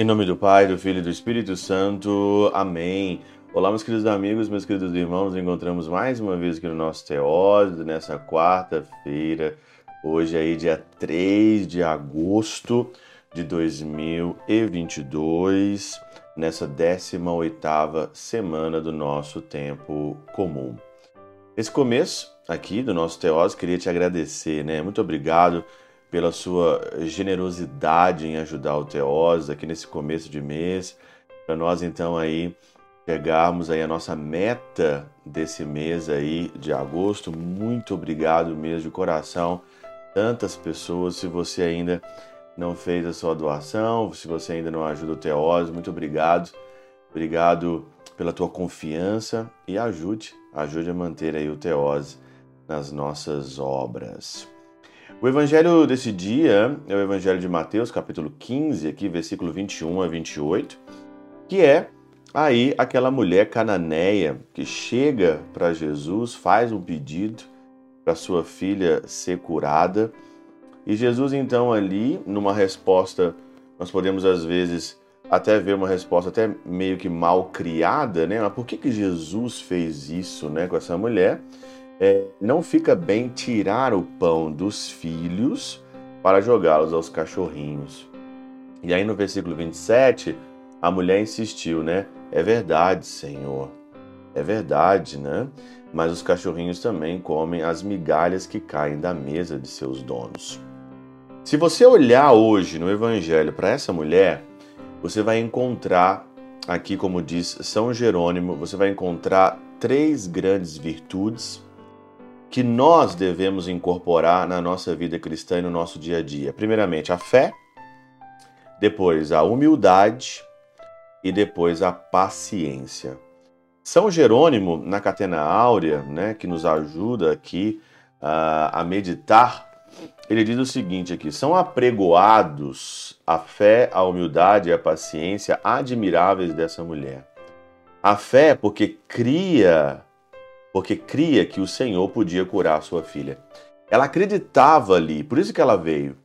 Em nome do Pai, do Filho e do Espírito Santo. Amém. Olá, meus queridos amigos, meus queridos irmãos. Nos encontramos mais uma vez aqui no nosso Teóse, nessa quarta-feira, hoje aí, dia 3 de agosto de 2022, nessa 18ª semana do nosso tempo comum. Esse começo aqui do nosso Teóse, queria te agradecer, né? Muito obrigado pela sua generosidade em ajudar o Teós aqui nesse começo de mês, para nós então aí pegarmos aí a nossa meta desse mês aí de agosto. Muito obrigado mesmo de coração. Tantas pessoas, se você ainda não fez a sua doação, se você ainda não ajuda o Teós, muito obrigado. Obrigado pela tua confiança e ajude, ajude a manter aí o Teós nas nossas obras. O evangelho desse dia é o evangelho de Mateus, capítulo 15, aqui, versículo 21 a 28, que é aí aquela mulher cananeia que chega para Jesus, faz um pedido para sua filha ser curada, e Jesus então ali, numa resposta, nós podemos às vezes até ver uma resposta até meio que mal criada, né? Mas por que que Jesus fez isso, né, com essa mulher? é, não fica bem tirar o pão dos filhos para jogá-los aos cachorrinhos. E aí no versículo 27, a mulher insistiu, né? É verdade, Senhor. É verdade, né? Mas os cachorrinhos também comem as migalhas que caem da mesa de seus donos. Se você olhar hoje no Evangelho para essa mulher, você vai encontrar, aqui como diz São Jerônimo, você vai encontrar três grandes virtudes que nós devemos incorporar na nossa vida cristã e no nosso dia a dia. Primeiramente, a fé, depois a humildade e depois a paciência. São Jerônimo, na Catena Áurea, né, que nos ajuda aqui uh, a meditar, ele diz o seguinte aqui: são apregoados a fé, a humildade e a paciência admiráveis dessa mulher. A fé, porque cria porque cria que o Senhor podia curar sua filha. Ela acreditava ali, por isso que ela veio.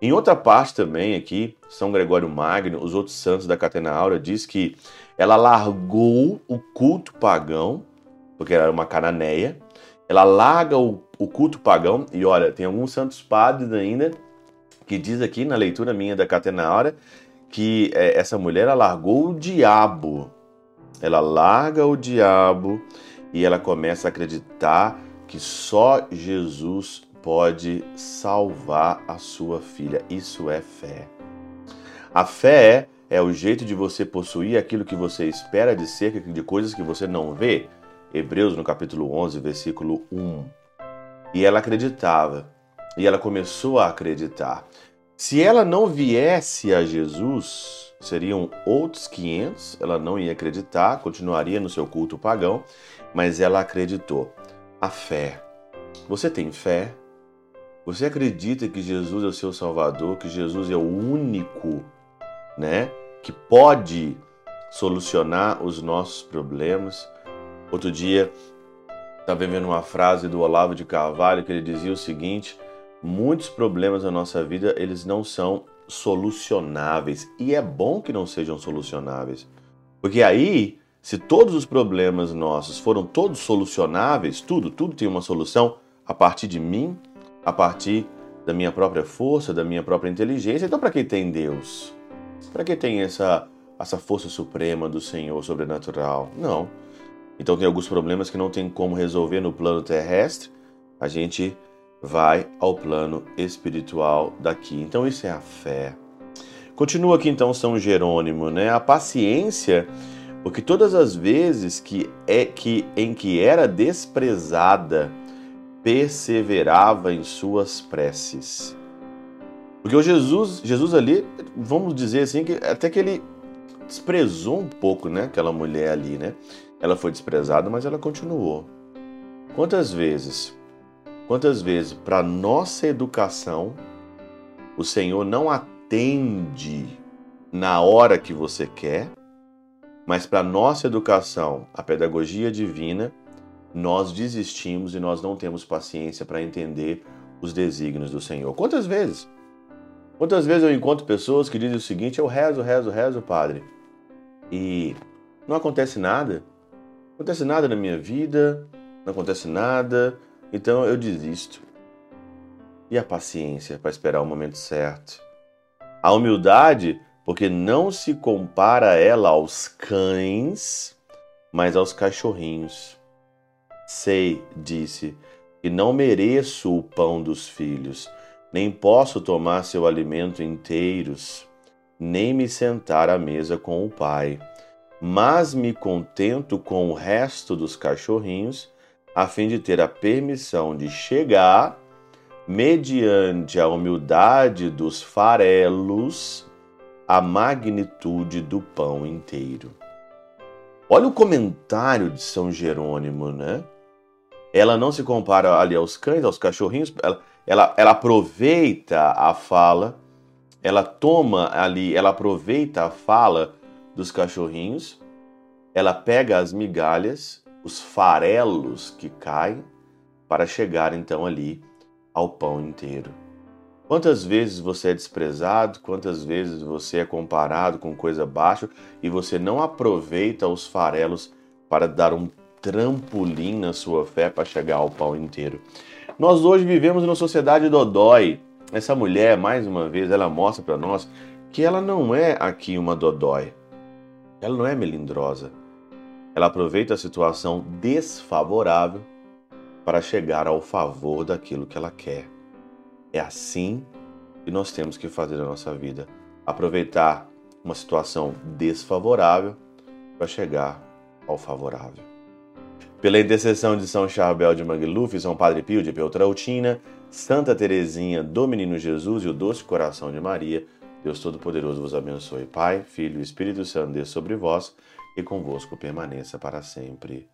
Em outra parte também aqui, São Gregório Magno, os outros santos da Catena Aura, diz que ela largou o culto pagão, porque era uma cananeia, ela larga o, o culto pagão, e olha, tem alguns santos padres ainda que diz aqui na leitura minha da Catena Aura que é, essa mulher largou o diabo. Ela larga o diabo e ela começa a acreditar que só Jesus pode salvar a sua filha. Isso é fé. A fé é o jeito de você possuir aquilo que você espera de ser, de coisas que você não vê. Hebreus no capítulo 11, versículo 1. E ela acreditava. E ela começou a acreditar. Se ela não viesse a Jesus, seriam outros 500, ela não ia acreditar, continuaria no seu culto pagão mas ela acreditou. A fé. Você tem fé? Você acredita que Jesus é o seu Salvador, que Jesus é o único, né, que pode solucionar os nossos problemas? Outro dia estava vendo uma frase do Olavo de Carvalho que ele dizia o seguinte: muitos problemas na nossa vida eles não são solucionáveis e é bom que não sejam solucionáveis, porque aí se todos os problemas nossos foram todos solucionáveis, tudo, tudo tem uma solução a partir de mim, a partir da minha própria força, da minha própria inteligência. Então, para que tem Deus? Para que tem essa, essa força suprema do Senhor sobrenatural? Não. Então, tem alguns problemas que não tem como resolver no plano terrestre. A gente vai ao plano espiritual daqui. Então, isso é a fé. Continua aqui então São Jerônimo, né? A paciência porque todas as vezes que é que em que era desprezada, perseverava em suas preces. Porque o Jesus, Jesus ali, vamos dizer assim, que até que ele desprezou um pouco, né, aquela mulher ali, né? Ela foi desprezada, mas ela continuou. Quantas vezes? Quantas vezes para nossa educação o Senhor não atende na hora que você quer, mas para nossa educação, a pedagogia divina, nós desistimos e nós não temos paciência para entender os desígnios do Senhor. Quantas vezes? Quantas vezes eu encontro pessoas que dizem o seguinte: eu rezo, rezo, rezo, Padre, e não acontece nada, acontece nada na minha vida, não acontece nada, então eu desisto. E a paciência para esperar o momento certo? A humildade, porque não se compara ela aos cães, mas aos cachorrinhos. Sei, disse, que não mereço o pão dos filhos, nem posso tomar seu alimento inteiros, nem me sentar à mesa com o pai, mas me contento com o resto dos cachorrinhos, a fim de ter a permissão de chegar, mediante a humildade dos farelos, à magnitude do pão inteiro. Olha o comentário de São Jerônimo, né? ela não se compara ali aos cães, aos cachorrinhos, ela, ela, ela aproveita a fala, ela toma ali, ela aproveita a fala dos cachorrinhos, ela pega as migalhas, os farelos que caem, para chegar então ali ao pão inteiro. Quantas vezes você é desprezado, quantas vezes você é comparado com coisa baixa e você não aproveita os farelos para dar um trampolim na sua fé para chegar ao pau inteiro. Nós hoje vivemos numa sociedade dodói. Essa mulher, mais uma vez, ela mostra para nós que ela não é aqui uma dodói. Ela não é melindrosa. Ela aproveita a situação desfavorável para chegar ao favor daquilo que ela quer. É assim que nós temos que fazer na nossa vida. Aproveitar uma situação desfavorável para chegar ao favorável. Pela intercessão de São Charbel de Mangluf, São Padre Pio de Peltrautina, Santa Teresinha do Menino Jesus e o Doce Coração de Maria, Deus Todo-Poderoso vos abençoe. Pai, Filho e Espírito Santo, Deus sobre vós e convosco permaneça para sempre.